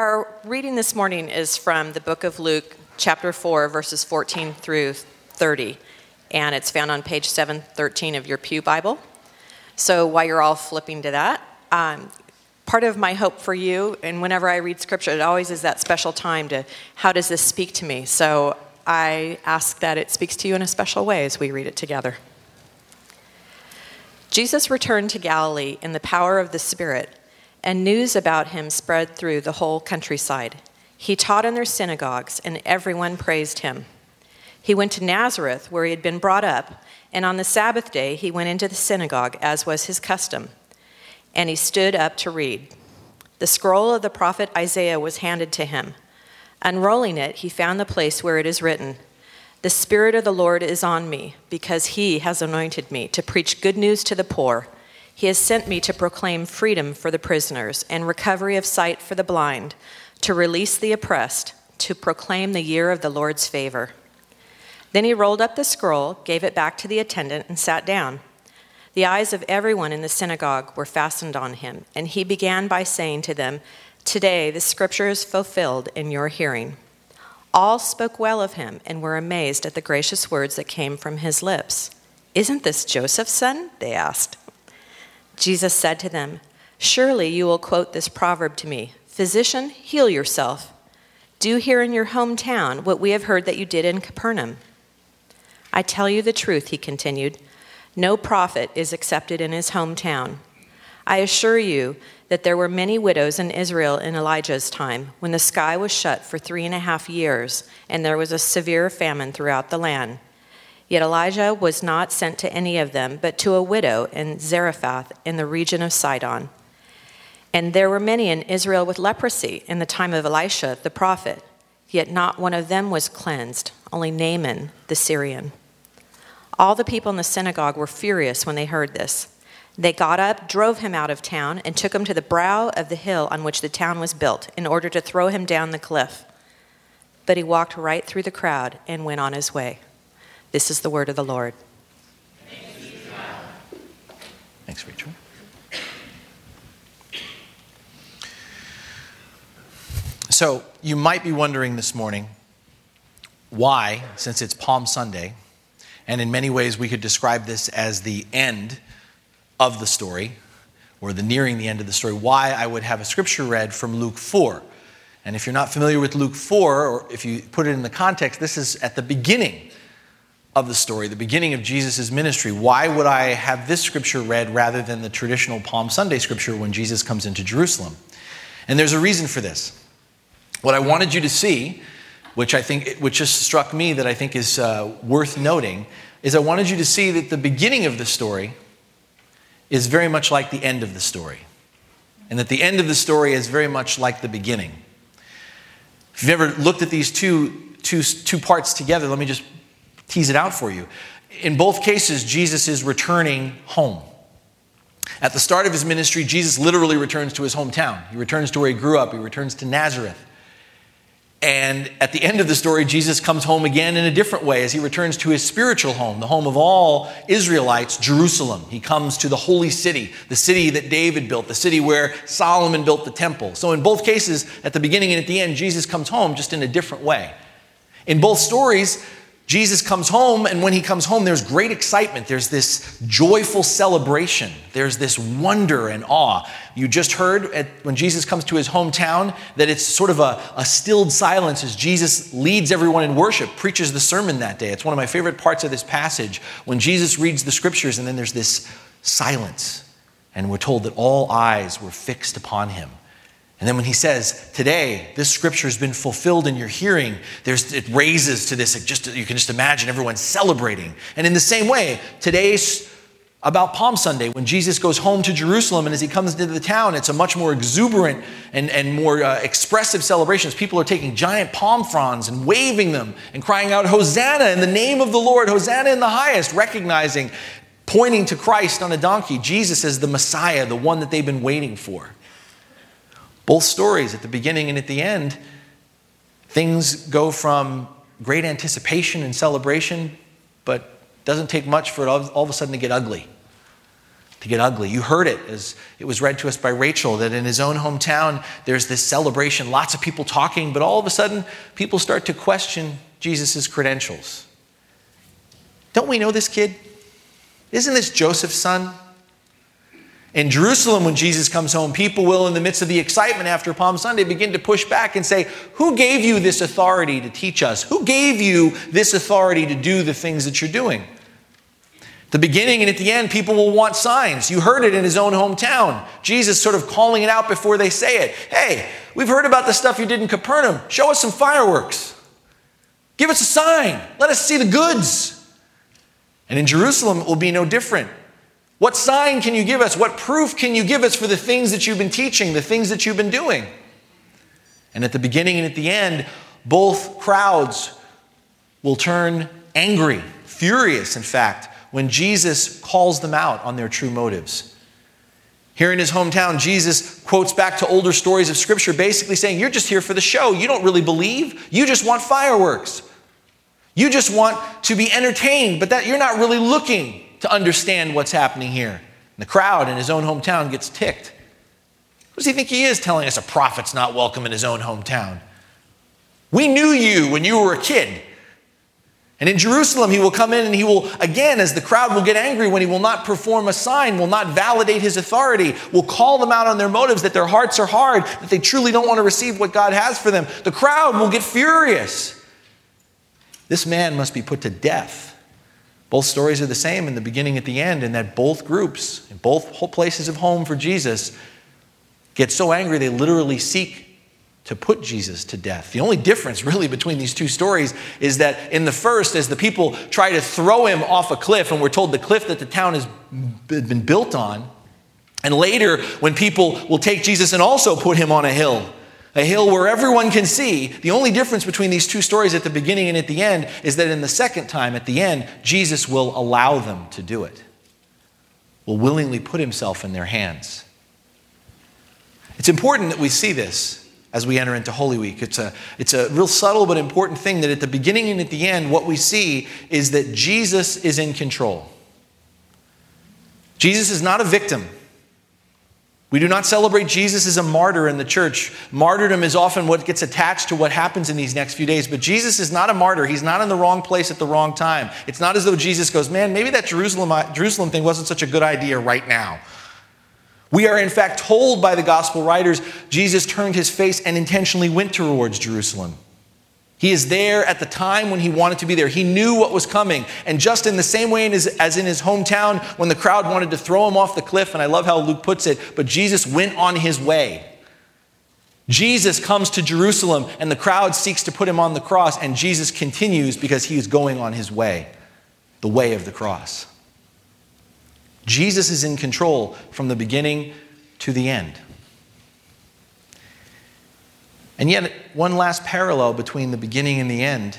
Our reading this morning is from the book of Luke, chapter 4, verses 14 through 30, and it's found on page 713 of your Pew Bible. So while you're all flipping to that, um, part of my hope for you, and whenever I read scripture, it always is that special time to how does this speak to me? So I ask that it speaks to you in a special way as we read it together. Jesus returned to Galilee in the power of the Spirit, and news about him spread through the whole countryside. He taught in their synagogues, and everyone praised him. He went to Nazareth, where he had been brought up, and on the Sabbath day he went into the synagogue, as was his custom. And he stood up to read. The scroll of the prophet Isaiah was handed to him. Unrolling it, he found the place where it is written The Spirit of the Lord is on me, because he has anointed me to preach good news to the poor. He has sent me to proclaim freedom for the prisoners and recovery of sight for the blind, to release the oppressed, to proclaim the year of the Lord's favor. Then he rolled up the scroll, gave it back to the attendant, and sat down. The eyes of everyone in the synagogue were fastened on him, and he began by saying to them, Today the scripture is fulfilled in your hearing. All spoke well of him and were amazed at the gracious words that came from his lips. Isn't this Joseph's son? They asked. Jesus said to them, Surely you will quote this proverb to me Physician, heal yourself. Do here in your hometown what we have heard that you did in Capernaum. I tell you the truth, he continued. No prophet is accepted in his hometown. I assure you that there were many widows in Israel in Elijah's time, when the sky was shut for three and a half years, and there was a severe famine throughout the land. Yet Elijah was not sent to any of them, but to a widow in Zarephath in the region of Sidon. And there were many in Israel with leprosy in the time of Elisha the prophet, yet not one of them was cleansed, only Naaman the Syrian. All the people in the synagogue were furious when they heard this. They got up, drove him out of town, and took him to the brow of the hill on which the town was built, in order to throw him down the cliff. But he walked right through the crowd and went on his way. This is the word of the Lord. Thanks, Rachel. So, you might be wondering this morning why, since it's Palm Sunday, and in many ways we could describe this as the end of the story, or the nearing the end of the story, why I would have a scripture read from Luke 4. And if you're not familiar with Luke 4, or if you put it in the context, this is at the beginning of the story, the beginning of Jesus' ministry. Why would I have this scripture read rather than the traditional Palm Sunday scripture when Jesus comes into Jerusalem? And there's a reason for this. What I wanted you to see, which I think, which just struck me that I think is uh, worth noting, is I wanted you to see that the beginning of the story is very much like the end of the story, and that the end of the story is very much like the beginning. If you've ever looked at these two, two, two parts together, let me just tease it out for you. In both cases, Jesus is returning home. At the start of his ministry, Jesus literally returns to his hometown. He returns to where he grew up, he returns to Nazareth. And at the end of the story, Jesus comes home again in a different way as he returns to his spiritual home, the home of all Israelites, Jerusalem. He comes to the holy city, the city that David built, the city where Solomon built the temple. So, in both cases, at the beginning and at the end, Jesus comes home just in a different way. In both stories, Jesus comes home, and when he comes home, there's great excitement. There's this joyful celebration. There's this wonder and awe. You just heard at, when Jesus comes to his hometown that it's sort of a, a stilled silence as Jesus leads everyone in worship, preaches the sermon that day. It's one of my favorite parts of this passage when Jesus reads the scriptures, and then there's this silence. And we're told that all eyes were fixed upon him. And then when he says, Today, this scripture has been fulfilled in your hearing, there's, it raises to this, just, you can just imagine everyone celebrating. And in the same way, today's about Palm Sunday, when Jesus goes home to Jerusalem, and as he comes into the town, it's a much more exuberant and, and more uh, expressive celebration. People are taking giant palm fronds and waving them and crying out, Hosanna in the name of the Lord, Hosanna in the highest, recognizing, pointing to Christ on a donkey, Jesus as the Messiah, the one that they've been waiting for. Both stories, at the beginning and at the end, things go from great anticipation and celebration, but doesn't take much for it all, all of a sudden to get ugly. to get ugly. You heard it as it was read to us by Rachel that in his own hometown there's this celebration, lots of people talking, but all of a sudden people start to question Jesus' credentials. Don't we know this kid? Isn't this Joseph's son? In Jerusalem, when Jesus comes home, people will, in the midst of the excitement after Palm Sunday, begin to push back and say, Who gave you this authority to teach us? Who gave you this authority to do the things that you're doing? The beginning and at the end, people will want signs. You heard it in his own hometown. Jesus sort of calling it out before they say it. Hey, we've heard about the stuff you did in Capernaum. Show us some fireworks. Give us a sign. Let us see the goods. And in Jerusalem, it will be no different. What sign can you give us? What proof can you give us for the things that you've been teaching, the things that you've been doing? And at the beginning and at the end, both crowds will turn angry, furious, in fact, when Jesus calls them out on their true motives. Here in his hometown, Jesus quotes back to older stories of Scripture, basically saying, You're just here for the show. You don't really believe. You just want fireworks. You just want to be entertained, but that you're not really looking to understand what's happening here. And the crowd in his own hometown gets ticked. Who does he think he is telling us a prophet's not welcome in his own hometown? We knew you when you were a kid. And in Jerusalem, he will come in and he will, again, as the crowd will get angry when he will not perform a sign, will not validate his authority, will call them out on their motives that their hearts are hard, that they truly don't want to receive what God has for them. The crowd will get furious. This man must be put to death. Both stories are the same in the beginning at the end, in that both groups, in both places of home for Jesus, get so angry they literally seek to put Jesus to death. The only difference, really, between these two stories is that in the first, as the people try to throw him off a cliff, and we're told the cliff that the town has been built on, and later, when people will take Jesus and also put him on a hill, a hill where everyone can see, the only difference between these two stories at the beginning and at the end is that in the second time, at the end, Jesus will allow them to do it, will willingly put himself in their hands. It's important that we see this as we enter into Holy Week. It's a, it's a real subtle but important thing that at the beginning and at the end, what we see is that Jesus is in control. Jesus is not a victim. We do not celebrate Jesus as a martyr in the church. Martyrdom is often what gets attached to what happens in these next few days. But Jesus is not a martyr. He's not in the wrong place at the wrong time. It's not as though Jesus goes, man, maybe that Jerusalem, Jerusalem thing wasn't such a good idea right now. We are, in fact, told by the gospel writers Jesus turned his face and intentionally went towards Jerusalem. He is there at the time when he wanted to be there. He knew what was coming. And just in the same way as in his hometown, when the crowd wanted to throw him off the cliff, and I love how Luke puts it, but Jesus went on his way. Jesus comes to Jerusalem, and the crowd seeks to put him on the cross, and Jesus continues because he is going on his way, the way of the cross. Jesus is in control from the beginning to the end. And yet, one last parallel between the beginning and the end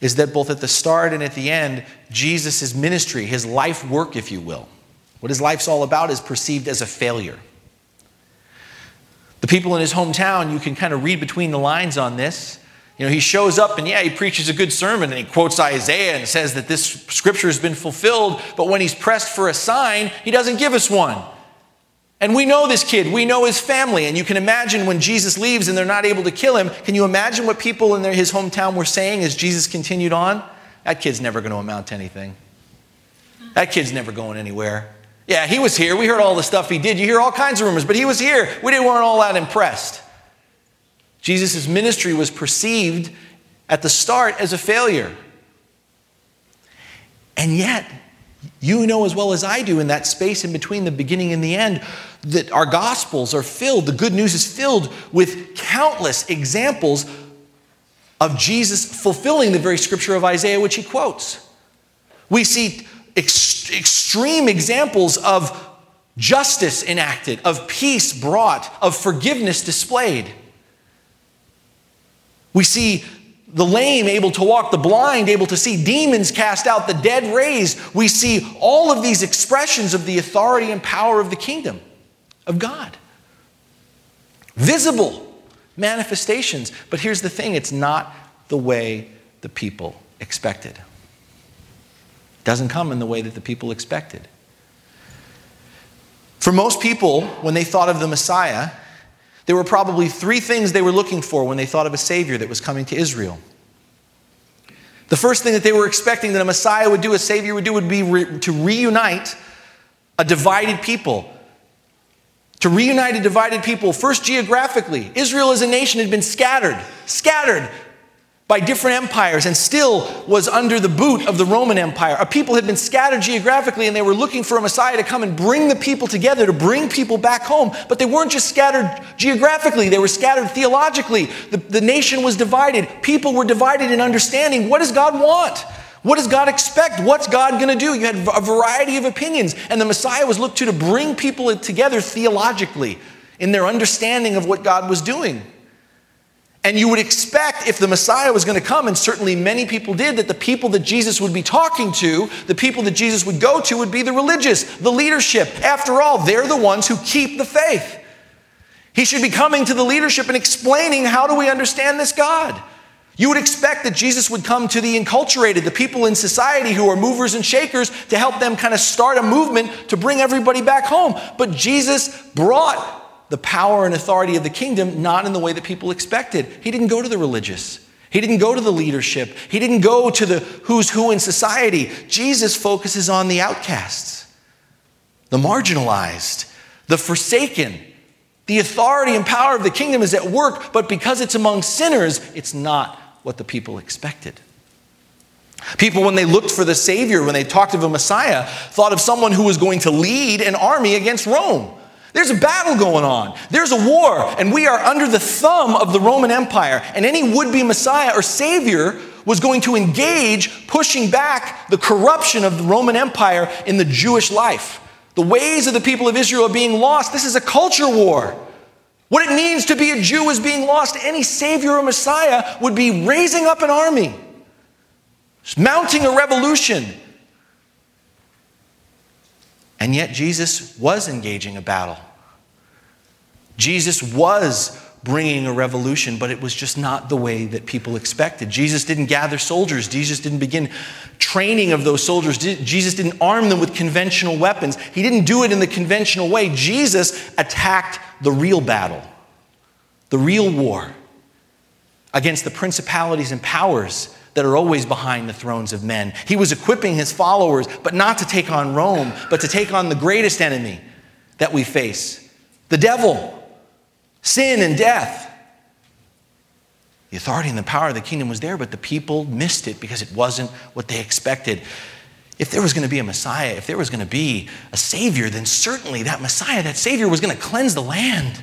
is that both at the start and at the end, Jesus' ministry, his life work, if you will, what his life's all about, is perceived as a failure. The people in his hometown, you can kind of read between the lines on this. You know, he shows up and yeah, he preaches a good sermon and he quotes Isaiah and says that this scripture has been fulfilled, but when he's pressed for a sign, he doesn't give us one. And we know this kid, we know his family, and you can imagine when Jesus leaves and they're not able to kill him, can you imagine what people in their, his hometown were saying as Jesus continued on? That kid's never going to amount to anything. That kid's never going anywhere. Yeah, he was here. We heard all the stuff he did. You hear all kinds of rumors, but he was here. We didn't weren't all that impressed. Jesus' ministry was perceived at the start as a failure. And yet, you know as well as I do in that space in between the beginning and the end that our gospels are filled, the good news is filled with countless examples of Jesus fulfilling the very scripture of Isaiah which he quotes. We see ex- extreme examples of justice enacted, of peace brought, of forgiveness displayed. We see the lame able to walk, the blind able to see, demons cast out, the dead raised. We see all of these expressions of the authority and power of the kingdom of God. Visible manifestations. But here's the thing it's not the way the people expected. It doesn't come in the way that the people expected. For most people, when they thought of the Messiah, there were probably three things they were looking for when they thought of a Savior that was coming to Israel. The first thing that they were expecting that a Messiah would do, a Savior would do, would be re- to reunite a divided people. To reunite a divided people, first geographically. Israel as a nation had been scattered, scattered by different empires and still was under the boot of the Roman Empire. A people had been scattered geographically and they were looking for a Messiah to come and bring the people together, to bring people back home. But they weren't just scattered geographically, they were scattered theologically. The, the nation was divided. People were divided in understanding what does God want? What does God expect? What's God going to do? You had a variety of opinions, and the Messiah was looked to to bring people together theologically in their understanding of what God was doing. And you would expect if the Messiah was going to come, and certainly many people did, that the people that Jesus would be talking to, the people that Jesus would go to, would be the religious, the leadership. After all, they're the ones who keep the faith. He should be coming to the leadership and explaining how do we understand this God. You would expect that Jesus would come to the enculturated, the people in society who are movers and shakers, to help them kind of start a movement to bring everybody back home. But Jesus brought the power and authority of the kingdom not in the way that people expected. He didn't go to the religious. He didn't go to the leadership. He didn't go to the who's who in society. Jesus focuses on the outcasts, the marginalized, the forsaken. The authority and power of the kingdom is at work, but because it's among sinners, it's not what the people expected. People, when they looked for the Savior, when they talked of a Messiah, thought of someone who was going to lead an army against Rome. There's a battle going on. There's a war, and we are under the thumb of the Roman Empire. And any would be Messiah or Savior was going to engage pushing back the corruption of the Roman Empire in the Jewish life. The ways of the people of Israel are being lost. This is a culture war. What it means to be a Jew is being lost. Any Savior or Messiah would be raising up an army, mounting a revolution, and yet, Jesus was engaging a battle. Jesus was bringing a revolution, but it was just not the way that people expected. Jesus didn't gather soldiers. Jesus didn't begin training of those soldiers. Jesus didn't arm them with conventional weapons. He didn't do it in the conventional way. Jesus attacked the real battle, the real war against the principalities and powers that are always behind the thrones of men. He was equipping his followers, but not to take on Rome, but to take on the greatest enemy that we face the devil, sin, and death. The authority and the power of the kingdom was there, but the people missed it because it wasn't what they expected. If there was going to be a Messiah, if there was going to be a Savior, then certainly that Messiah, that Savior, was going to cleanse the land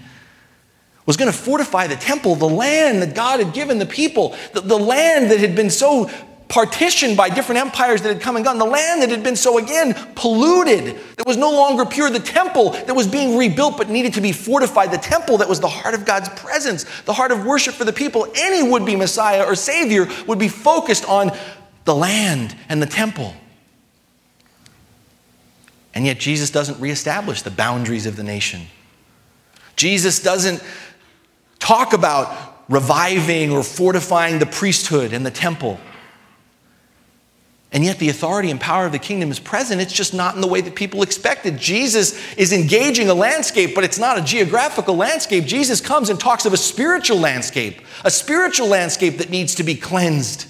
was going to fortify the temple, the land that God had given the people, the, the land that had been so partitioned by different empires that had come and gone, the land that had been so, again, polluted, that was no longer pure, the temple that was being rebuilt but needed to be fortified, the temple that was the heart of God's presence, the heart of worship for the people. Any would be Messiah or Savior would be focused on the land and the temple. And yet, Jesus doesn't reestablish the boundaries of the nation. Jesus doesn't talk about reviving or fortifying the priesthood and the temple. And yet, the authority and power of the kingdom is present. It's just not in the way that people expected. Jesus is engaging a landscape, but it's not a geographical landscape. Jesus comes and talks of a spiritual landscape, a spiritual landscape that needs to be cleansed.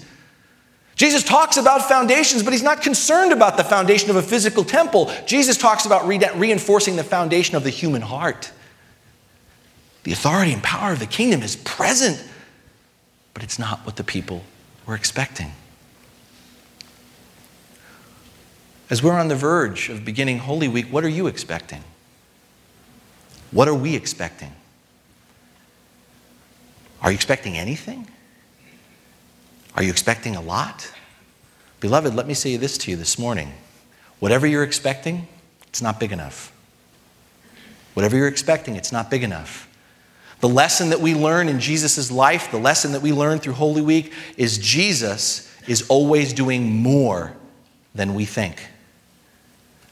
Jesus talks about foundations, but he's not concerned about the foundation of a physical temple. Jesus talks about re- reinforcing the foundation of the human heart. The authority and power of the kingdom is present, but it's not what the people were expecting. As we're on the verge of beginning Holy Week, what are you expecting? What are we expecting? Are you expecting anything? Are you expecting a lot? Beloved, let me say this to you this morning. Whatever you're expecting, it's not big enough. Whatever you're expecting, it's not big enough. The lesson that we learn in Jesus' life, the lesson that we learn through Holy Week, is Jesus is always doing more than we think.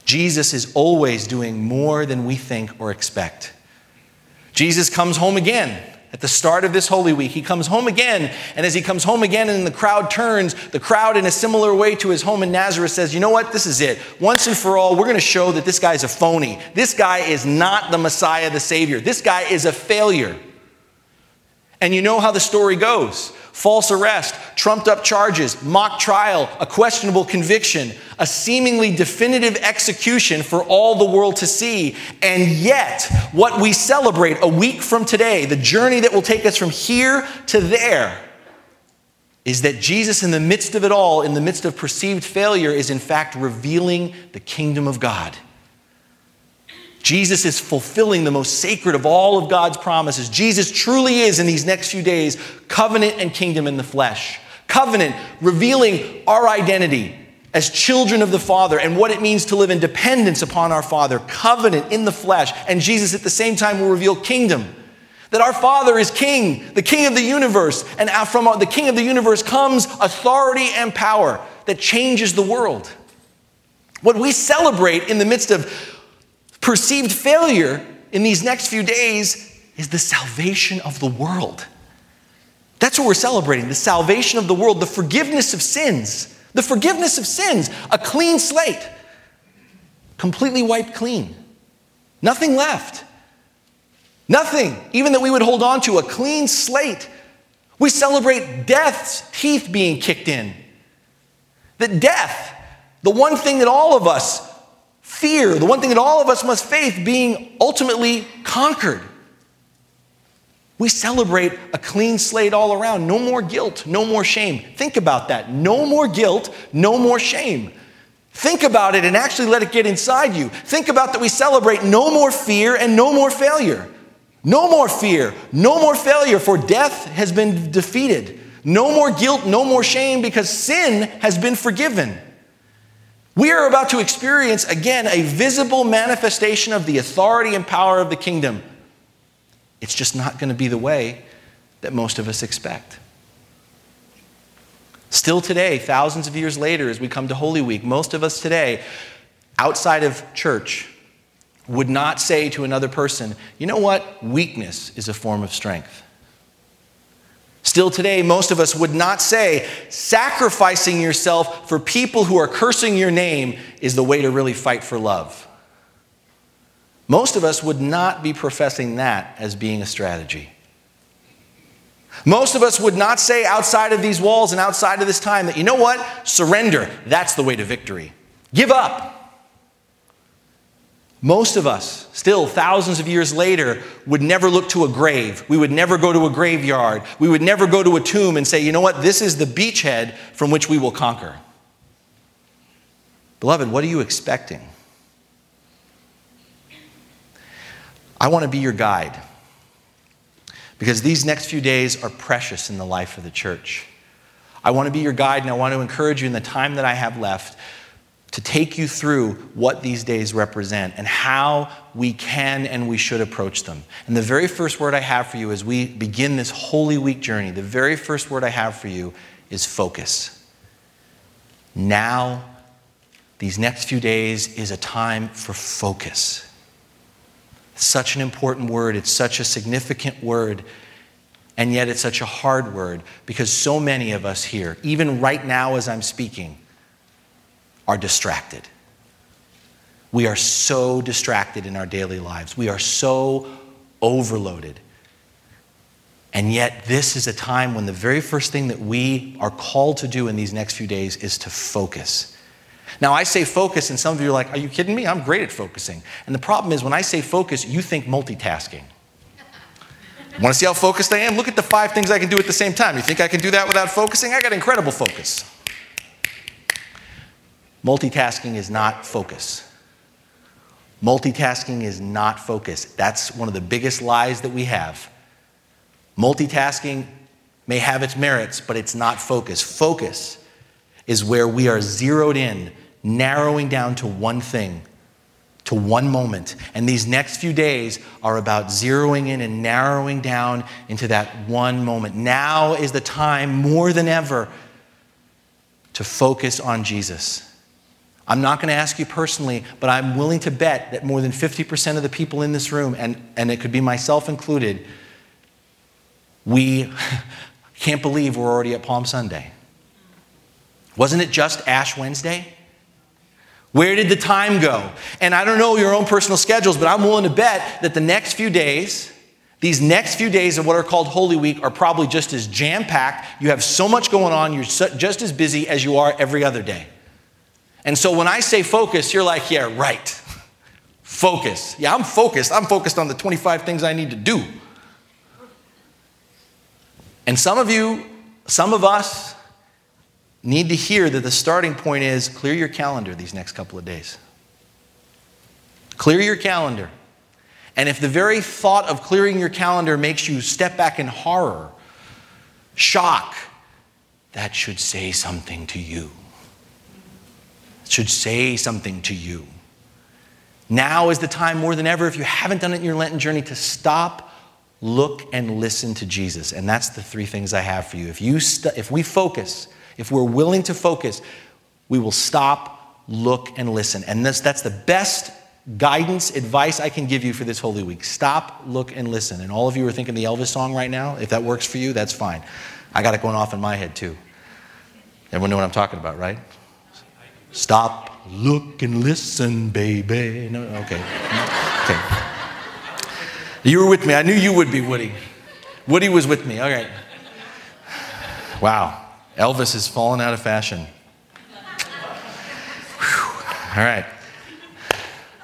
Jesus is always doing more than we think or expect. Jesus comes home again at the start of this Holy Week. He comes home again, and as he comes home again and the crowd turns, the crowd, in a similar way to his home in Nazareth, says, You know what? This is it. Once and for all, we're going to show that this guy's a phony. This guy is not the Messiah, the Savior. This guy is a failure. And you know how the story goes false arrest, trumped up charges, mock trial, a questionable conviction, a seemingly definitive execution for all the world to see. And yet, what we celebrate a week from today, the journey that will take us from here to there, is that Jesus, in the midst of it all, in the midst of perceived failure, is in fact revealing the kingdom of God. Jesus is fulfilling the most sacred of all of God's promises. Jesus truly is, in these next few days, covenant and kingdom in the flesh. Covenant, revealing our identity as children of the Father and what it means to live in dependence upon our Father. Covenant in the flesh. And Jesus, at the same time, will reveal kingdom. That our Father is King, the King of the universe. And uh, from uh, the King of the universe comes authority and power that changes the world. What we celebrate in the midst of perceived failure in these next few days is the salvation of the world. That's what we're celebrating the salvation of the world, the forgiveness of sins. The forgiveness of sins, a clean slate, completely wiped clean. Nothing left. Nothing, even that we would hold on to, a clean slate. We celebrate death's teeth being kicked in. That death, the one thing that all of us fear, the one thing that all of us must face, being ultimately conquered. We celebrate a clean slate all around. No more guilt, no more shame. Think about that. No more guilt, no more shame. Think about it and actually let it get inside you. Think about that we celebrate no more fear and no more failure. No more fear, no more failure, for death has been defeated. No more guilt, no more shame, because sin has been forgiven. We are about to experience again a visible manifestation of the authority and power of the kingdom. It's just not going to be the way that most of us expect. Still today, thousands of years later, as we come to Holy Week, most of us today, outside of church, would not say to another person, you know what? Weakness is a form of strength. Still today, most of us would not say sacrificing yourself for people who are cursing your name is the way to really fight for love. Most of us would not be professing that as being a strategy. Most of us would not say outside of these walls and outside of this time that, you know what? Surrender. That's the way to victory. Give up. Most of us, still thousands of years later, would never look to a grave. We would never go to a graveyard. We would never go to a tomb and say, you know what, this is the beachhead from which we will conquer. Beloved, what are you expecting? I want to be your guide because these next few days are precious in the life of the church. I want to be your guide and I want to encourage you in the time that I have left to take you through what these days represent and how we can and we should approach them. And the very first word I have for you as we begin this Holy Week journey, the very first word I have for you is focus. Now, these next few days is a time for focus. such an important word, it's such a significant word. And yet, it's such a hard word because so many of us here, even right now as I'm speaking, are distracted. We are so distracted in our daily lives. We are so overloaded. And yet, this is a time when the very first thing that we are called to do in these next few days is to focus. Now, I say focus, and some of you are like, Are you kidding me? I'm great at focusing. And the problem is, when I say focus, you think multitasking. Want to see how focused I am? Look at the five things I can do at the same time. You think I can do that without focusing? I got incredible focus. Multitasking is not focus. Multitasking is not focus. That's one of the biggest lies that we have. Multitasking may have its merits, but it's not focus. Focus is where we are zeroed in, narrowing down to one thing, to one moment. And these next few days are about zeroing in and narrowing down into that one moment. Now is the time more than ever to focus on Jesus. I'm not going to ask you personally, but I'm willing to bet that more than 50% of the people in this room, and, and it could be myself included, We can't believe we're already at Palm Sunday. Wasn't it just Ash Wednesday? Where did the time go? And I don't know your own personal schedules, but I'm willing to bet that the next few days, these next few days of what are called Holy Week, are probably just as jam packed. You have so much going on, you're just as busy as you are every other day. And so when I say focus, you're like, yeah, right. Focus. Yeah, I'm focused. I'm focused on the 25 things I need to do. And some of you, some of us, need to hear that the starting point is clear your calendar these next couple of days. Clear your calendar. And if the very thought of clearing your calendar makes you step back in horror, shock, that should say something to you. Should say something to you. Now is the time more than ever, if you haven't done it in your Lenten journey, to stop, look, and listen to Jesus. And that's the three things I have for you. If, you st- if we focus, if we're willing to focus, we will stop, look, and listen. And this, that's the best guidance, advice I can give you for this Holy Week. Stop, look, and listen. And all of you are thinking the Elvis song right now. If that works for you, that's fine. I got it going off in my head too. Everyone know what I'm talking about, right? Stop, look, and listen, baby. No, okay. Okay. You were with me. I knew you would be, Woody. Woody was with me. All right. Wow. Elvis has fallen out of fashion. Whew. All right.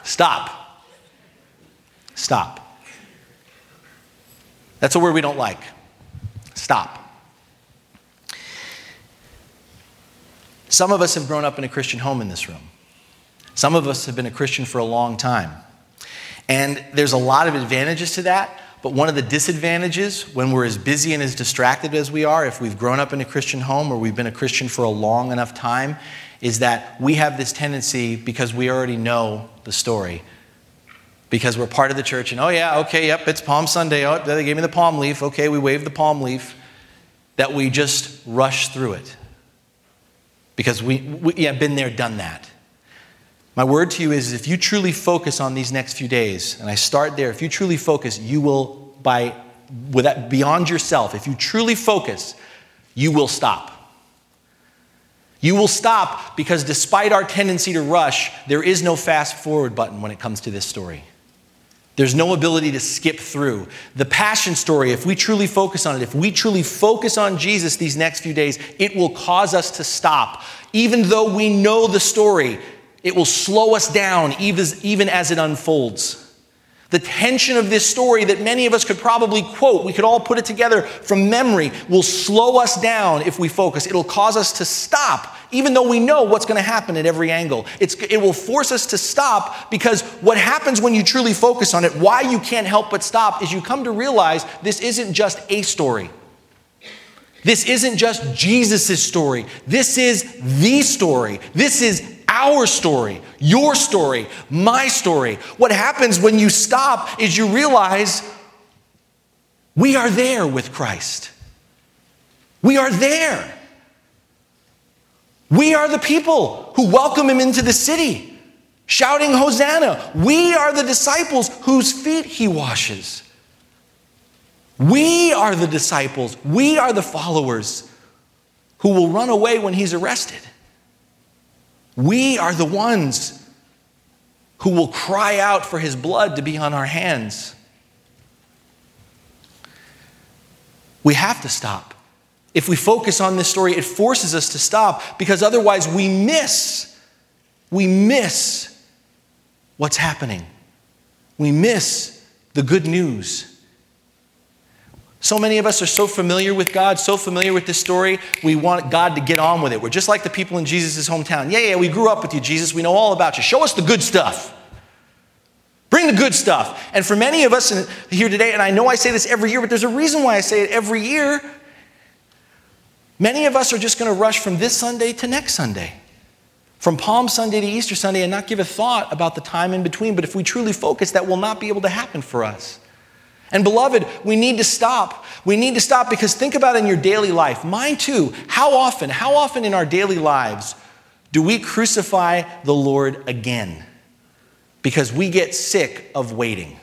Stop. Stop. That's a word we don't like. Stop. Some of us have grown up in a Christian home in this room. Some of us have been a Christian for a long time. And there's a lot of advantages to that. But one of the disadvantages when we're as busy and as distracted as we are, if we've grown up in a Christian home or we've been a Christian for a long enough time, is that we have this tendency because we already know the story. Because we're part of the church, and oh, yeah, okay, yep, it's Palm Sunday. Oh, they gave me the palm leaf. Okay, we waved the palm leaf. That we just rush through it. Because we, we yeah, been there, done that. My word to you is if you truly focus on these next few days, and I start there, if you truly focus, you will, by without, beyond yourself, if you truly focus, you will stop. You will stop because despite our tendency to rush, there is no fast forward button when it comes to this story. There's no ability to skip through. The passion story, if we truly focus on it, if we truly focus on Jesus these next few days, it will cause us to stop. Even though we know the story, it will slow us down even as it unfolds. The tension of this story that many of us could probably quote, we could all put it together from memory, will slow us down if we focus. It'll cause us to stop, even though we know what's going to happen at every angle. It's, it will force us to stop because what happens when you truly focus on it, why you can't help but stop, is you come to realize this isn't just a story. This isn't just Jesus' story. This is the story. This is our story, your story, my story. What happens when you stop is you realize we are there with Christ. We are there. We are the people who welcome him into the city, shouting, Hosanna. We are the disciples whose feet he washes. We are the disciples, we are the followers who will run away when he's arrested. We are the ones who will cry out for his blood to be on our hands. We have to stop. If we focus on this story, it forces us to stop because otherwise we miss, we miss what's happening. We miss the good news. So many of us are so familiar with God, so familiar with this story, we want God to get on with it. We're just like the people in Jesus' hometown. Yeah, yeah, we grew up with you, Jesus. We know all about you. Show us the good stuff. Bring the good stuff. And for many of us here today, and I know I say this every year, but there's a reason why I say it every year. Many of us are just going to rush from this Sunday to next Sunday, from Palm Sunday to Easter Sunday, and not give a thought about the time in between. But if we truly focus, that will not be able to happen for us. And beloved, we need to stop. We need to stop because think about in your daily life, mine too. How often, how often in our daily lives do we crucify the Lord again? Because we get sick of waiting.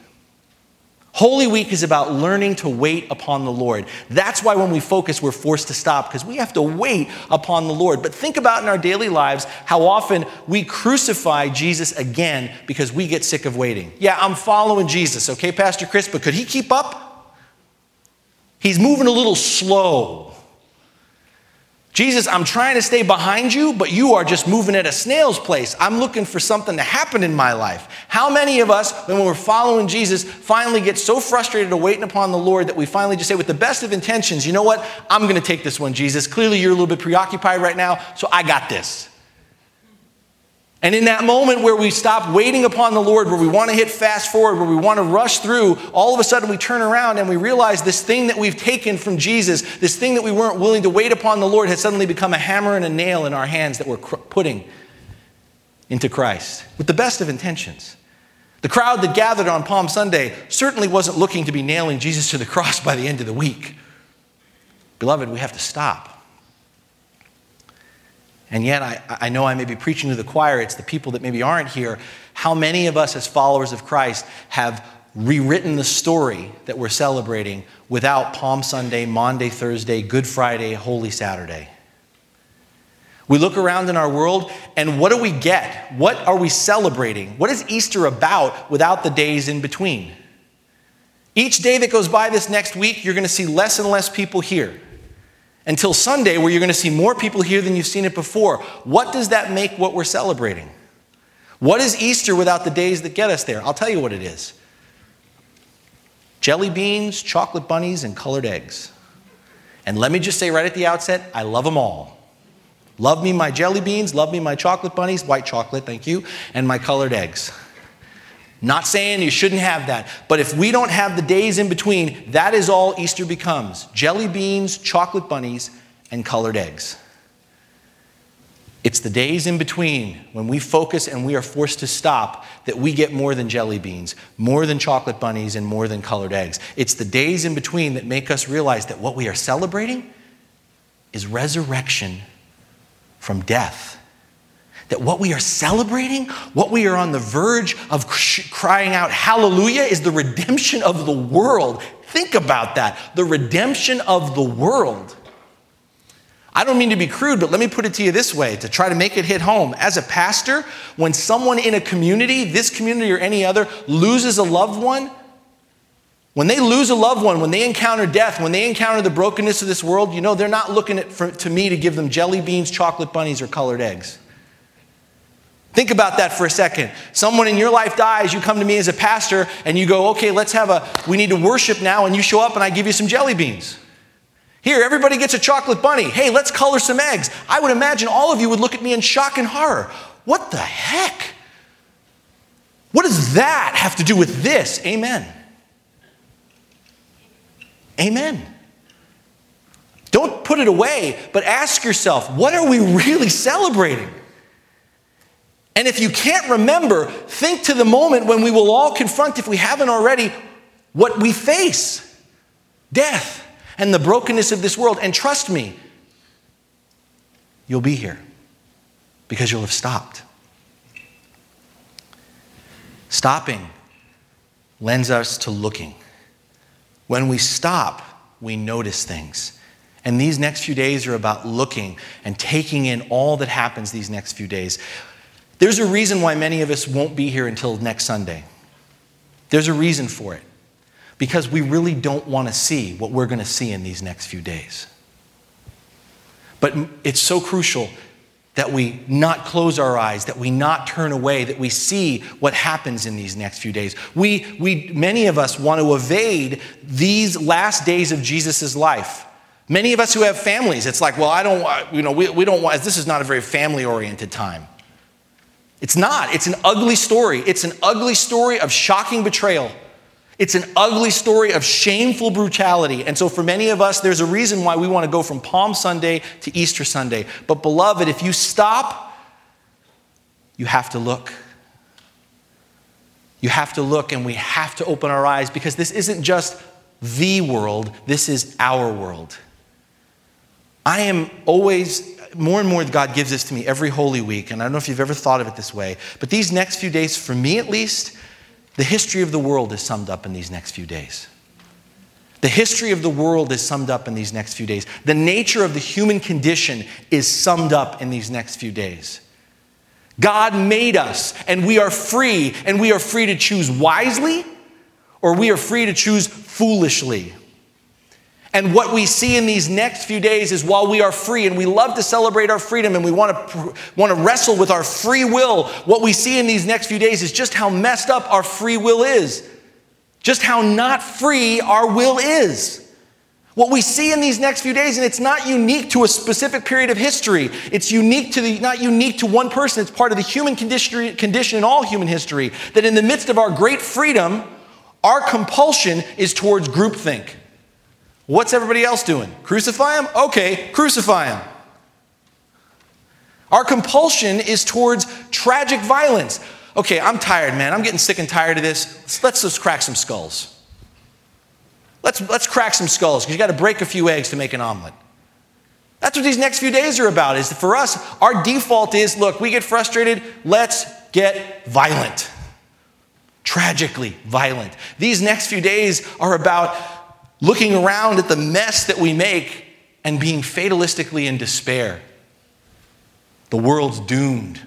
Holy Week is about learning to wait upon the Lord. That's why when we focus, we're forced to stop because we have to wait upon the Lord. But think about in our daily lives how often we crucify Jesus again because we get sick of waiting. Yeah, I'm following Jesus, okay, Pastor Chris, but could he keep up? He's moving a little slow. Jesus, I'm trying to stay behind you, but you are just moving at a snail's pace. I'm looking for something to happen in my life. How many of us, when we're following Jesus, finally get so frustrated of waiting upon the Lord that we finally just say, with the best of intentions, you know what? I'm going to take this one, Jesus. Clearly, you're a little bit preoccupied right now, so I got this. And in that moment where we stop waiting upon the Lord, where we want to hit fast forward, where we want to rush through, all of a sudden we turn around and we realize this thing that we've taken from Jesus, this thing that we weren't willing to wait upon the Lord, has suddenly become a hammer and a nail in our hands that we're putting into Christ with the best of intentions. The crowd that gathered on Palm Sunday certainly wasn't looking to be nailing Jesus to the cross by the end of the week. Beloved, we have to stop. And yet, I, I know I may be preaching to the choir, it's the people that maybe aren't here. How many of us, as followers of Christ, have rewritten the story that we're celebrating without Palm Sunday, Maundy, Thursday, Good Friday, Holy Saturday? We look around in our world, and what do we get? What are we celebrating? What is Easter about without the days in between? Each day that goes by this next week, you're going to see less and less people here until Sunday, where you're going to see more people here than you've seen it before. What does that make what we're celebrating? What is Easter without the days that get us there? I'll tell you what it is jelly beans, chocolate bunnies, and colored eggs. And let me just say right at the outset, I love them all. Love me my jelly beans, love me my chocolate bunnies, white chocolate, thank you, and my colored eggs. Not saying you shouldn't have that, but if we don't have the days in between, that is all Easter becomes jelly beans, chocolate bunnies, and colored eggs. It's the days in between when we focus and we are forced to stop that we get more than jelly beans, more than chocolate bunnies, and more than colored eggs. It's the days in between that make us realize that what we are celebrating is resurrection from death that what we are celebrating, what we are on the verge of crying out, hallelujah, is the redemption of the world. Think about that the redemption of the world. I don't mean to be crude, but let me put it to you this way to try to make it hit home. As a pastor, when someone in a community, this community or any other, loses a loved one, when they lose a loved one, when they encounter death, when they encounter the brokenness of this world, you know, they're not looking at, for, to me to give them jelly beans, chocolate bunnies, or colored eggs. Think about that for a second. Someone in your life dies, you come to me as a pastor and you go, okay, let's have a, we need to worship now, and you show up and I give you some jelly beans. Here, everybody gets a chocolate bunny. Hey, let's color some eggs. I would imagine all of you would look at me in shock and horror. What the heck? What does that have to do with this? Amen. Amen. Don't put it away, but ask yourself, what are we really celebrating? And if you can't remember, think to the moment when we will all confront, if we haven't already, what we face death and the brokenness of this world. And trust me, you'll be here because you'll have stopped. Stopping lends us to looking. When we stop, we notice things. And these next few days are about looking and taking in all that happens these next few days. There's a reason why many of us won't be here until next Sunday. There's a reason for it. Because we really don't want to see what we're going to see in these next few days. But it's so crucial that we not close our eyes, that we not turn away, that we see what happens in these next few days. We, we, many of us want to evade these last days of Jesus' life. Many of us who have families, it's like, well, I don't, you know, we, we don't want, this is not a very family oriented time. It's not. It's an ugly story. It's an ugly story of shocking betrayal. It's an ugly story of shameful brutality. And so, for many of us, there's a reason why we want to go from Palm Sunday to Easter Sunday. But, beloved, if you stop, you have to look. You have to look, and we have to open our eyes because this isn't just the world, this is our world. I am always more and more God gives this to me every Holy Week, and I don't know if you've ever thought of it this way, but these next few days, for me at least, The history of the world is summed up in these next few days. The history of the world is summed up in these next few days. The nature of the human condition is summed up in these next few days. God made us, and we are free, and we are free to choose wisely, or we are free to choose foolishly. And what we see in these next few days is while we are free and we love to celebrate our freedom and we want to, want to wrestle with our free will, what we see in these next few days is just how messed up our free will is, just how not free our will is. What we see in these next few days, and it's not unique to a specific period of history. It's unique to the, not unique to one person. It's part of the human condition, in all human history. That in the midst of our great freedom, our compulsion is towards groupthink. What's everybody else doing? Crucify him? Okay, crucify him. Our compulsion is towards tragic violence. Okay, I'm tired, man. I'm getting sick and tired of this. Let's just crack some skulls. Let's, let's crack some skulls because you got to break a few eggs to make an omelet. That's what these next few days are about. Is for us, our default is look, we get frustrated, let's get violent. Tragically violent. These next few days are about looking around at the mess that we make and being fatalistically in despair. The world's doomed.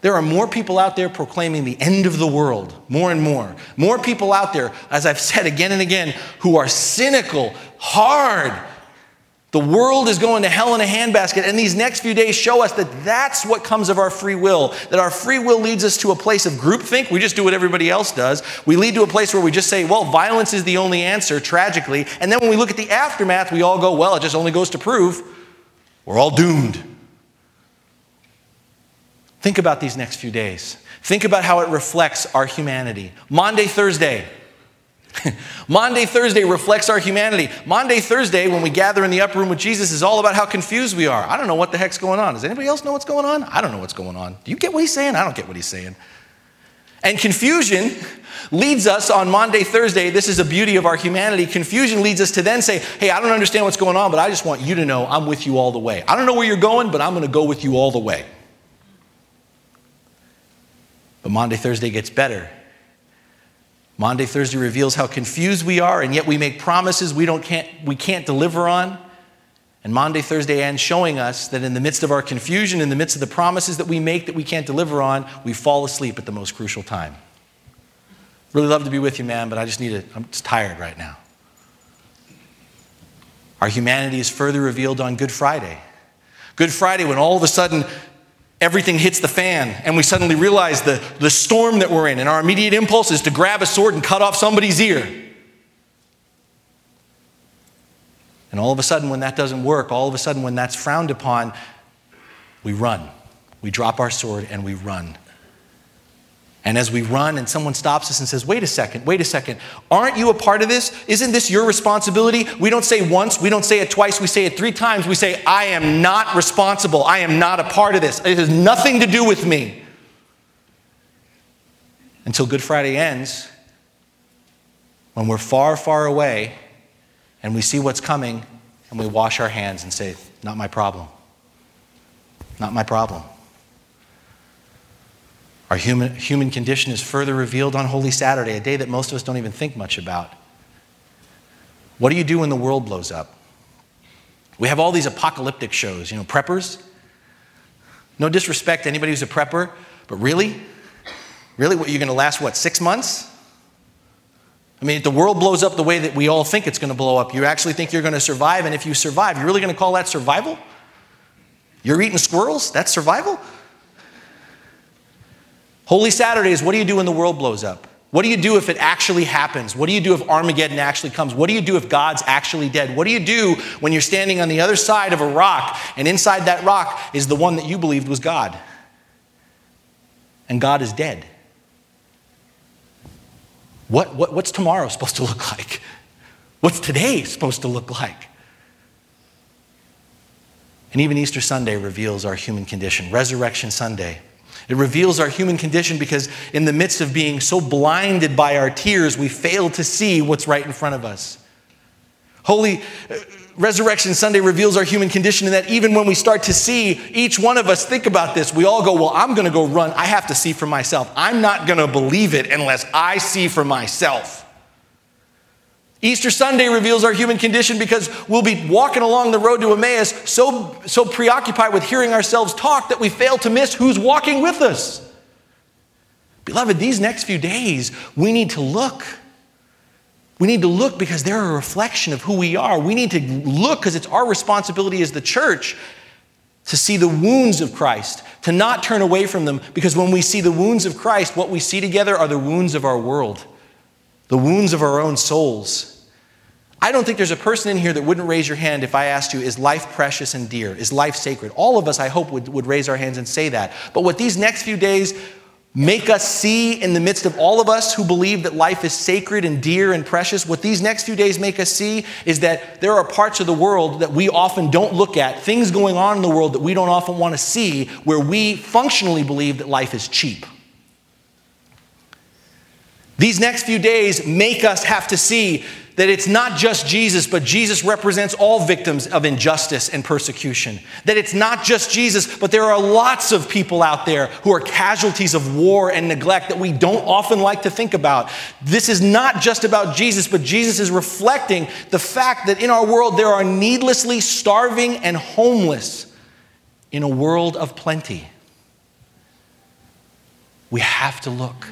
There are more people out there proclaiming the end of the world, more and more. More people out there, as I've said again and again, who are cynical, hard, the world is going to hell in a handbasket, and these next few days show us that that's what comes of our free will. That our free will leads us to a place of groupthink. We just do what everybody else does. We lead to a place where we just say, well, violence is the only answer, tragically. And then when we look at the aftermath, we all go, well, it just only goes to prove we're all doomed. Think about these next few days. Think about how it reflects our humanity. Monday, Thursday, Maundy, Thursday reflects our humanity. Maundy, Thursday, when we gather in the upper room with Jesus, is all about how confused we are. I don't know what the heck's going on. Does anybody else know what's going on? I don't know what's going on. Do you get what he's saying? I don't get what he's saying. And confusion leads us on Maundy, Thursday. This is a beauty of our humanity. Confusion leads us to then say, Hey, I don't understand what's going on, but I just want you to know I'm with you all the way. I don't know where you're going, but I'm going to go with you all the way. But Maundy, Thursday gets better Maundy, Thursday reveals how confused we are, and yet we make promises we, don't, can't, we can't deliver on. And Maundy, Thursday ends showing us that in the midst of our confusion, in the midst of the promises that we make that we can't deliver on, we fall asleep at the most crucial time. Really love to be with you, man, but I just need to, I'm just tired right now. Our humanity is further revealed on Good Friday. Good Friday, when all of a sudden everything hits the fan and we suddenly realize the, the storm that we're in, and our immediate impulse is to grab a sword and cut off somebody's ear. And all of a sudden, when that doesn't work, all of a sudden, when that's frowned upon, we run. We drop our sword and we run. And as we run and someone stops us and says, Wait a second, wait a second, aren't you a part of this? Isn't this your responsibility? We don't say once, we don't say it twice, we say it three times. We say, I am not responsible. I am not a part of this. It has nothing to do with me. Until Good Friday ends, when we're far, far away and we see what's coming and we wash our hands and say, Not my problem. Not my problem. Our human, human condition is further revealed on Holy Saturday, a day that most of us don't even think much about. What do you do when the world blows up? We have all these apocalyptic shows, you know, preppers. No disrespect to anybody who's a prepper, but really? Really, what, you're going to last, what, six months? I mean, if the world blows up the way that we all think it's going to blow up, you actually think you're going to survive, and if you survive, you're really going to call that survival? You're eating squirrels? That's survival? Holy Saturdays, what do you do when the world blows up? What do you do if it actually happens? What do you do if Armageddon actually comes? What do you do if God's actually dead? What do you do when you're standing on the other side of a rock and inside that rock is the one that you believed was God? And God is dead. What, what, what's tomorrow supposed to look like? What's today supposed to look like? And even Easter Sunday reveals our human condition. Resurrection Sunday it reveals our human condition because, in the midst of being so blinded by our tears, we fail to see what's right in front of us. Holy uh, Resurrection Sunday reveals our human condition in that even when we start to see, each one of us think about this, we all go, Well, I'm going to go run. I have to see for myself. I'm not going to believe it unless I see for myself. Easter Sunday reveals our human condition because we'll be walking along the road to Emmaus so, so preoccupied with hearing ourselves talk that we fail to miss who's walking with us. Beloved, these next few days, we need to look. We need to look because they're a reflection of who we are. We need to look because it's our responsibility as the church to see the wounds of Christ, to not turn away from them, because when we see the wounds of Christ, what we see together are the wounds of our world, the wounds of our own souls. I don't think there's a person in here that wouldn't raise your hand if I asked you, is life precious and dear? Is life sacred? All of us, I hope, would, would raise our hands and say that. But what these next few days make us see in the midst of all of us who believe that life is sacred and dear and precious, what these next few days make us see is that there are parts of the world that we often don't look at, things going on in the world that we don't often want to see, where we functionally believe that life is cheap. These next few days make us have to see that it's not just Jesus, but Jesus represents all victims of injustice and persecution. That it's not just Jesus, but there are lots of people out there who are casualties of war and neglect that we don't often like to think about. This is not just about Jesus, but Jesus is reflecting the fact that in our world there are needlessly starving and homeless in a world of plenty. We have to look.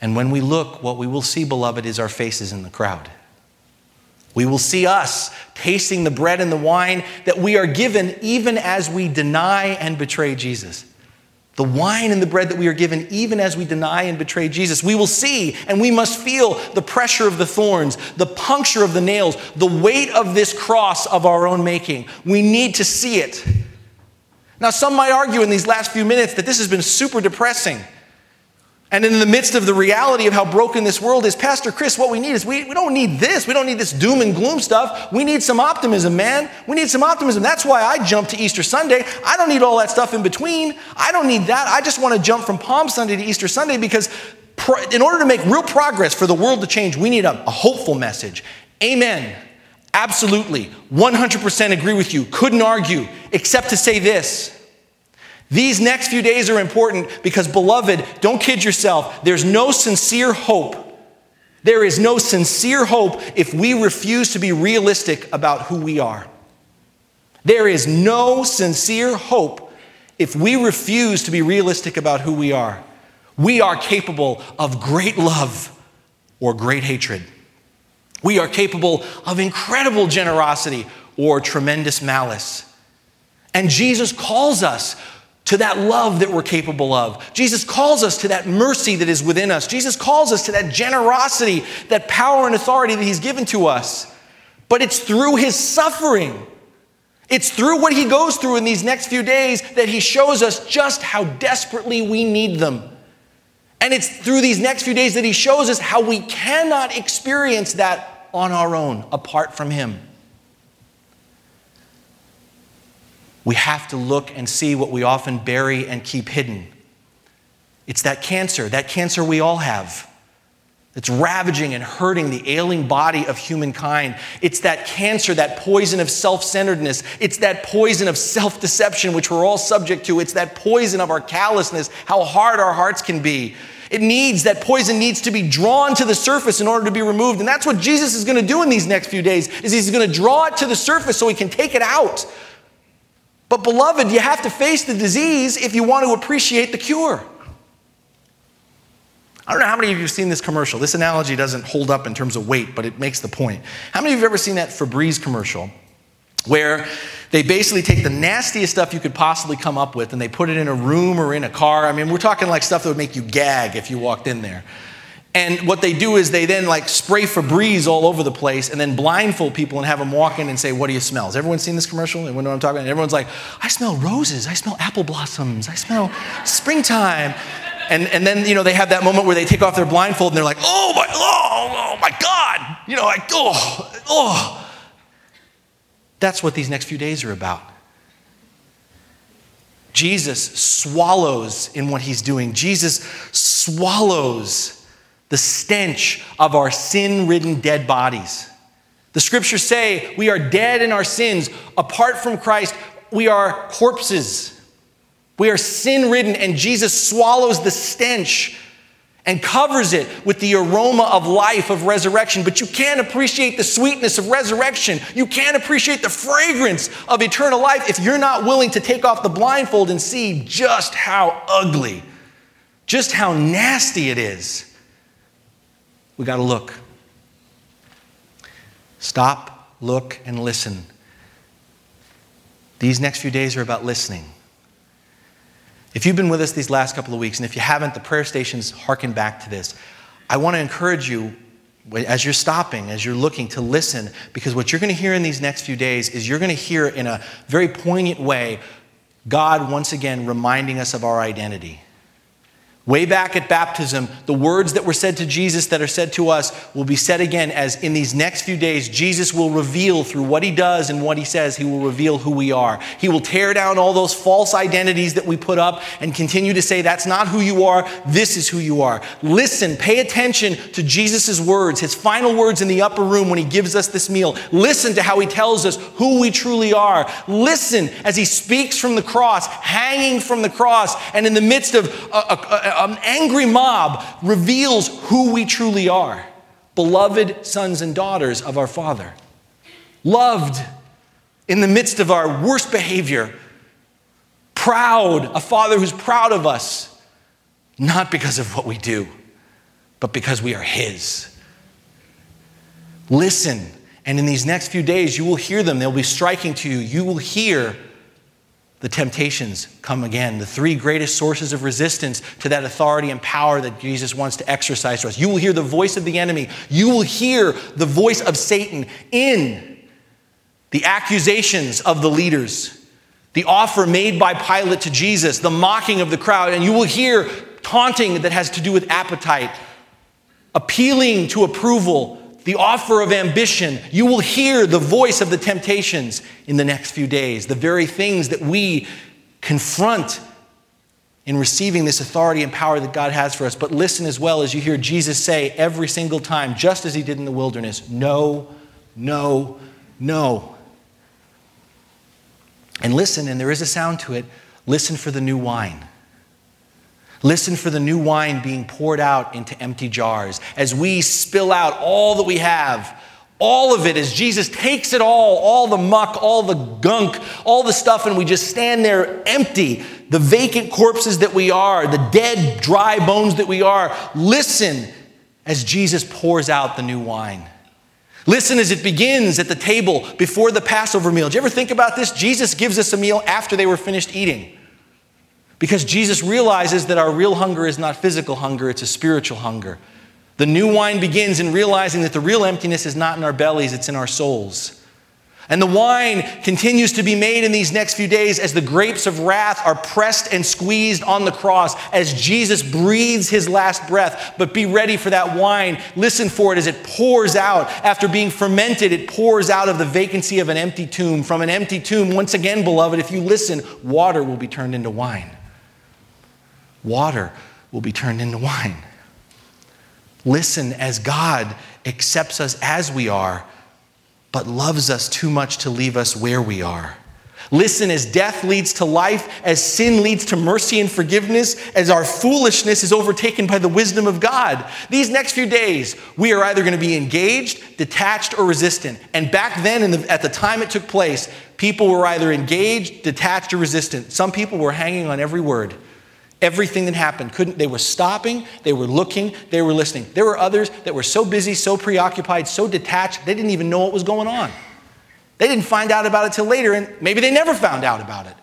And when we look, what we will see, beloved, is our faces in the crowd. We will see us tasting the bread and the wine that we are given even as we deny and betray Jesus. The wine and the bread that we are given even as we deny and betray Jesus. We will see and we must feel the pressure of the thorns, the puncture of the nails, the weight of this cross of our own making. We need to see it. Now, some might argue in these last few minutes that this has been super depressing. And in the midst of the reality of how broken this world is, Pastor Chris, what we need is we, we don't need this. We don't need this doom and gloom stuff. We need some optimism, man. We need some optimism. That's why I jumped to Easter Sunday. I don't need all that stuff in between. I don't need that. I just want to jump from Palm Sunday to Easter Sunday because in order to make real progress for the world to change, we need a, a hopeful message. Amen. Absolutely. 100% agree with you. Couldn't argue, except to say this. These next few days are important because, beloved, don't kid yourself. There's no sincere hope. There is no sincere hope if we refuse to be realistic about who we are. There is no sincere hope if we refuse to be realistic about who we are. We are capable of great love or great hatred. We are capable of incredible generosity or tremendous malice. And Jesus calls us to that love that we're capable of. Jesus calls us to that mercy that is within us. Jesus calls us to that generosity, that power and authority that He's given to us. But it's through His suffering. It's through what He goes through in these next few days that He shows us just how desperately we need them. And it's through these next few days that He shows us how we cannot experience that on our own, apart from Him. We have to look and see what we often bury and keep hidden. It's that cancer, that cancer we all have. It's ravaging and hurting the ailing body of humankind. It's that cancer, that poison of self centeredness. It's that poison of self deception, which we're all subject to. It's that poison of our callousness, how hard our hearts can be. It needs, that poison needs to be drawn to the surface in order to be removed. And that's what Jesus is going to do in these next few days, is he's going to draw it to the surface so he can take it out. But, beloved, you have to face the disease if you want to appreciate the cure. I don't know how many of you have seen this commercial. This analogy doesn't hold up in terms of weight, but it makes the point. How many of you have ever seen that Febreze commercial where they basically take the nastiest stuff you could possibly come up with and they put it in a room or in a car? I mean, we're talking like stuff that would make you gag if you walked in there. And what they do is they then like spray Febreze all over the place and then blindfold people and have them walk in and say, What do you smell? Has everyone seen this commercial? Everyone know what I'm talking about? And everyone's like, I smell roses. I smell apple blossoms. I smell springtime. And, and then, you know, they have that moment where they take off their blindfold and they're like, Oh my, oh, oh my God. You know, like, oh, oh. That's what these next few days are about. Jesus swallows in what he's doing. Jesus swallows the stench of our sin ridden dead bodies. The scriptures say we are dead in our sins. Apart from Christ, we are corpses. We are sin ridden, and Jesus swallows the stench and covers it with the aroma of life, of resurrection. But you can't appreciate the sweetness of resurrection. You can't appreciate the fragrance of eternal life if you're not willing to take off the blindfold and see just how ugly, just how nasty it is. We got to look. Stop, look, and listen. These next few days are about listening. If you've been with us these last couple of weeks, and if you haven't, the prayer stations harken back to this. I want to encourage you as you're stopping, as you're looking to listen, because what you're going to hear in these next few days is you're going to hear in a very poignant way God once again reminding us of our identity. Way back at baptism, the words that were said to Jesus that are said to us will be said again as in these next few days, Jesus will reveal through what he does and what he says, he will reveal who we are. He will tear down all those false identities that we put up and continue to say, that's not who you are, this is who you are. Listen, pay attention to Jesus' words, his final words in the upper room when he gives us this meal. Listen to how he tells us who we truly are. Listen as he speaks from the cross, hanging from the cross, and in the midst of a, a, a an angry mob reveals who we truly are beloved sons and daughters of our Father. Loved in the midst of our worst behavior. Proud, a Father who's proud of us, not because of what we do, but because we are His. Listen, and in these next few days, you will hear them. They'll be striking to you. You will hear the temptations come again, the three greatest sources of resistance to that authority and power that Jesus wants to exercise to us. You will hear the voice of the enemy. You will hear the voice of Satan in the accusations of the leaders, the offer made by Pilate to Jesus, the mocking of the crowd, and you will hear taunting that has to do with appetite, appealing to approval, the offer of ambition. You will hear the voice of the temptations in the next few days, the very things that we confront in receiving this authority and power that God has for us. But listen as well as you hear Jesus say every single time, just as he did in the wilderness no, no, no. And listen, and there is a sound to it listen for the new wine. Listen for the new wine being poured out into empty jars as we spill out all that we have. All of it as Jesus takes it all, all the muck, all the gunk, all the stuff, and we just stand there empty, the vacant corpses that we are, the dead, dry bones that we are. Listen as Jesus pours out the new wine. Listen as it begins at the table before the Passover meal. Did you ever think about this? Jesus gives us a meal after they were finished eating. Because Jesus realizes that our real hunger is not physical hunger, it's a spiritual hunger. The new wine begins in realizing that the real emptiness is not in our bellies, it's in our souls. And the wine continues to be made in these next few days as the grapes of wrath are pressed and squeezed on the cross as Jesus breathes his last breath. But be ready for that wine. Listen for it as it pours out. After being fermented, it pours out of the vacancy of an empty tomb. From an empty tomb, once again, beloved, if you listen, water will be turned into wine water will be turned into wine. Listen as God accepts us as we are, but loves us too much to leave us where we are. Listen as death leads to life, as sin leads to mercy and forgiveness, as our foolishness is overtaken by the wisdom of God. These next few days, we are either going to be engaged, detached, or resistant. And back then, the, at the time it took place, people were either engaged, detached, or resistant. Some people were hanging on every word everything that happened. Couldn't they were stopping they were looking they were listening. There were others that were so busy so preoccupied so detached they didn't even know what was going on. They didn't find out about it till later and maybe they never found out about it.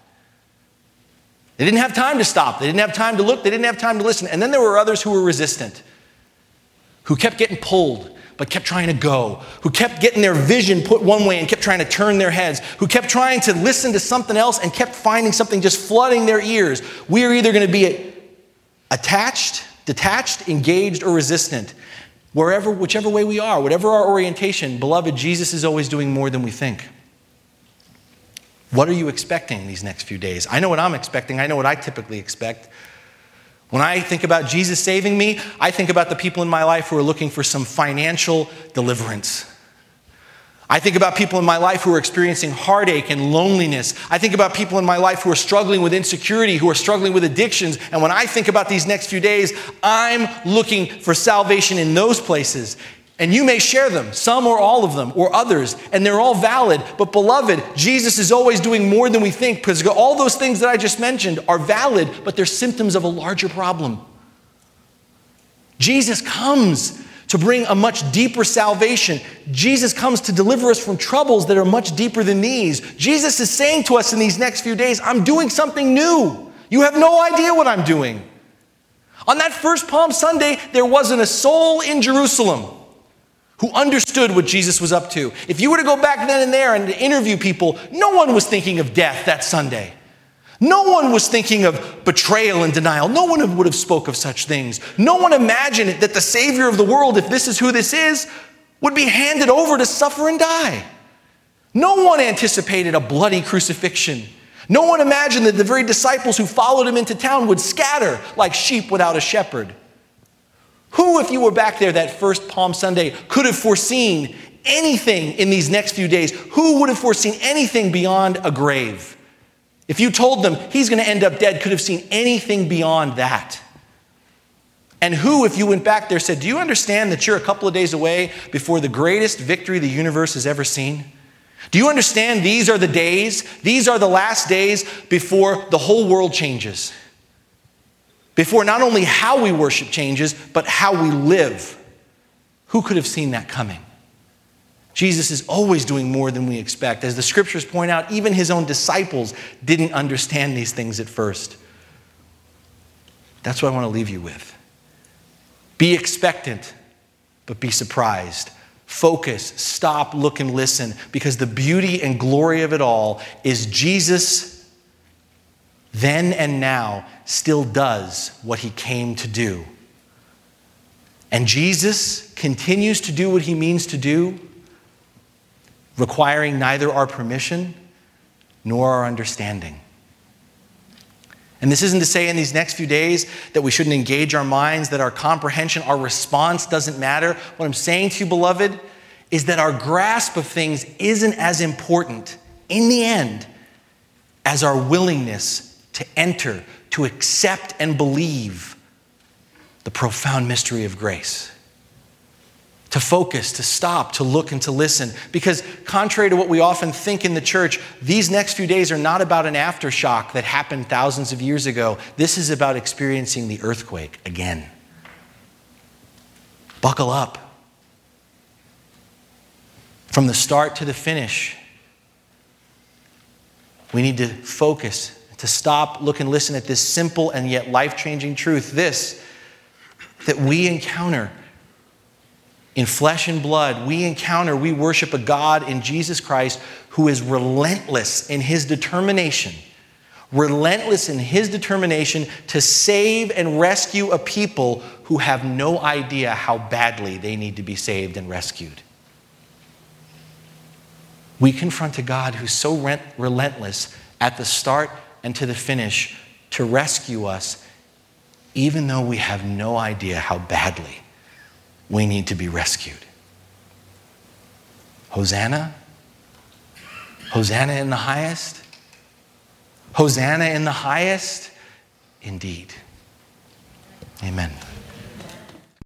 They didn't have time to stop. They didn't have time to look. They didn't have time to listen. And then there were others who were resistant who kept getting pulled but kept trying to go, who kept getting their vision put one way and kept trying to turn their heads, who kept trying to listen to something else and kept finding something just flooding their ears. We are either going to be attached, detached, engaged, or resistant. Wherever, whichever way we are, whatever our orientation, beloved, Jesus is always doing more than we think. What are you expecting these next few days? I know what I'm expecting. I know what I typically expect. When I think about Jesus saving me, I think about the people in my life who are looking for some financial deliverance. I think about people in my life who are experiencing heartache and loneliness. I think about people in my life who are struggling with insecurity, who are struggling with addictions. And when I think about these next few days, I'm looking for salvation in those places. And you may share them, some or all of them, or others, and they're all valid. But, beloved, Jesus is always doing more than we think because all those things that I just mentioned are valid, but they're symptoms of a larger problem. Jesus comes to bring a much deeper salvation. Jesus comes to deliver us from troubles that are much deeper than these. Jesus is saying to us in these next few days, I'm doing something new. You have no idea what I'm doing. On that first Palm Sunday, there wasn't a soul in Jerusalem who understood what Jesus was up to. If you were to go back then and there and interview people, no one was thinking of death that Sunday. No one was thinking of betrayal and denial. No one would have spoke of such things. No one imagined that the Savior of the world, if this is who this is, would be handed over to suffer and die. No one anticipated a bloody crucifixion. No one imagined that the very disciples who followed him into town would scatter like sheep without a shepherd. Who, if you were back there that first Palm Sunday, could have foreseen anything in these next few days? Who would have foreseen anything beyond a grave? If you told them he's going to end up dead, could have seen anything beyond that. And who, if you went back there, said, Do you understand that you're a couple of days away before the greatest victory the universe has ever seen? Do you understand these are the days, these are the last days before the whole world changes? Before not only how we worship changes, but how we live. Who could have seen that coming? Jesus is always doing more than we expect. As the scriptures point out, even his own disciples didn't understand these things at first. That's what I want to leave you with. Be expectant, but be surprised. Focus, stop, look, and listen, because the beauty and glory of it all is Jesus, then and now, still does what he came to do. And Jesus continues to do what he means to do requiring neither our permission nor our understanding. And this isn't to say in these next few days that we shouldn't engage our minds, that our comprehension, our response doesn't matter. What I'm saying to you, beloved, is that our grasp of things isn't as important in the end as our willingness to enter, to accept, and believe the profound mystery of grace to focus, to stop, to look, and to listen. Because, contrary to what we often think in the church, these next few days are not about an aftershock that happened thousands of years ago. This is about experiencing the earthquake again. Buckle up. From the start to the finish, we need to focus, to stop, look, and listen at this simple and yet life changing truth this that we encounter in flesh and blood, we encounter, we worship a God in Jesus Christ who is relentless in his determination, relentless in his determination to save and rescue a people who have no idea how badly they need to be saved and rescued. We confront a God who's so relentless at the start and to the finish to rescue us, even though we have no idea how badly we need to be rescued. Hosanna? Hosanna in the highest? Hosanna in the highest? Indeed. Amen.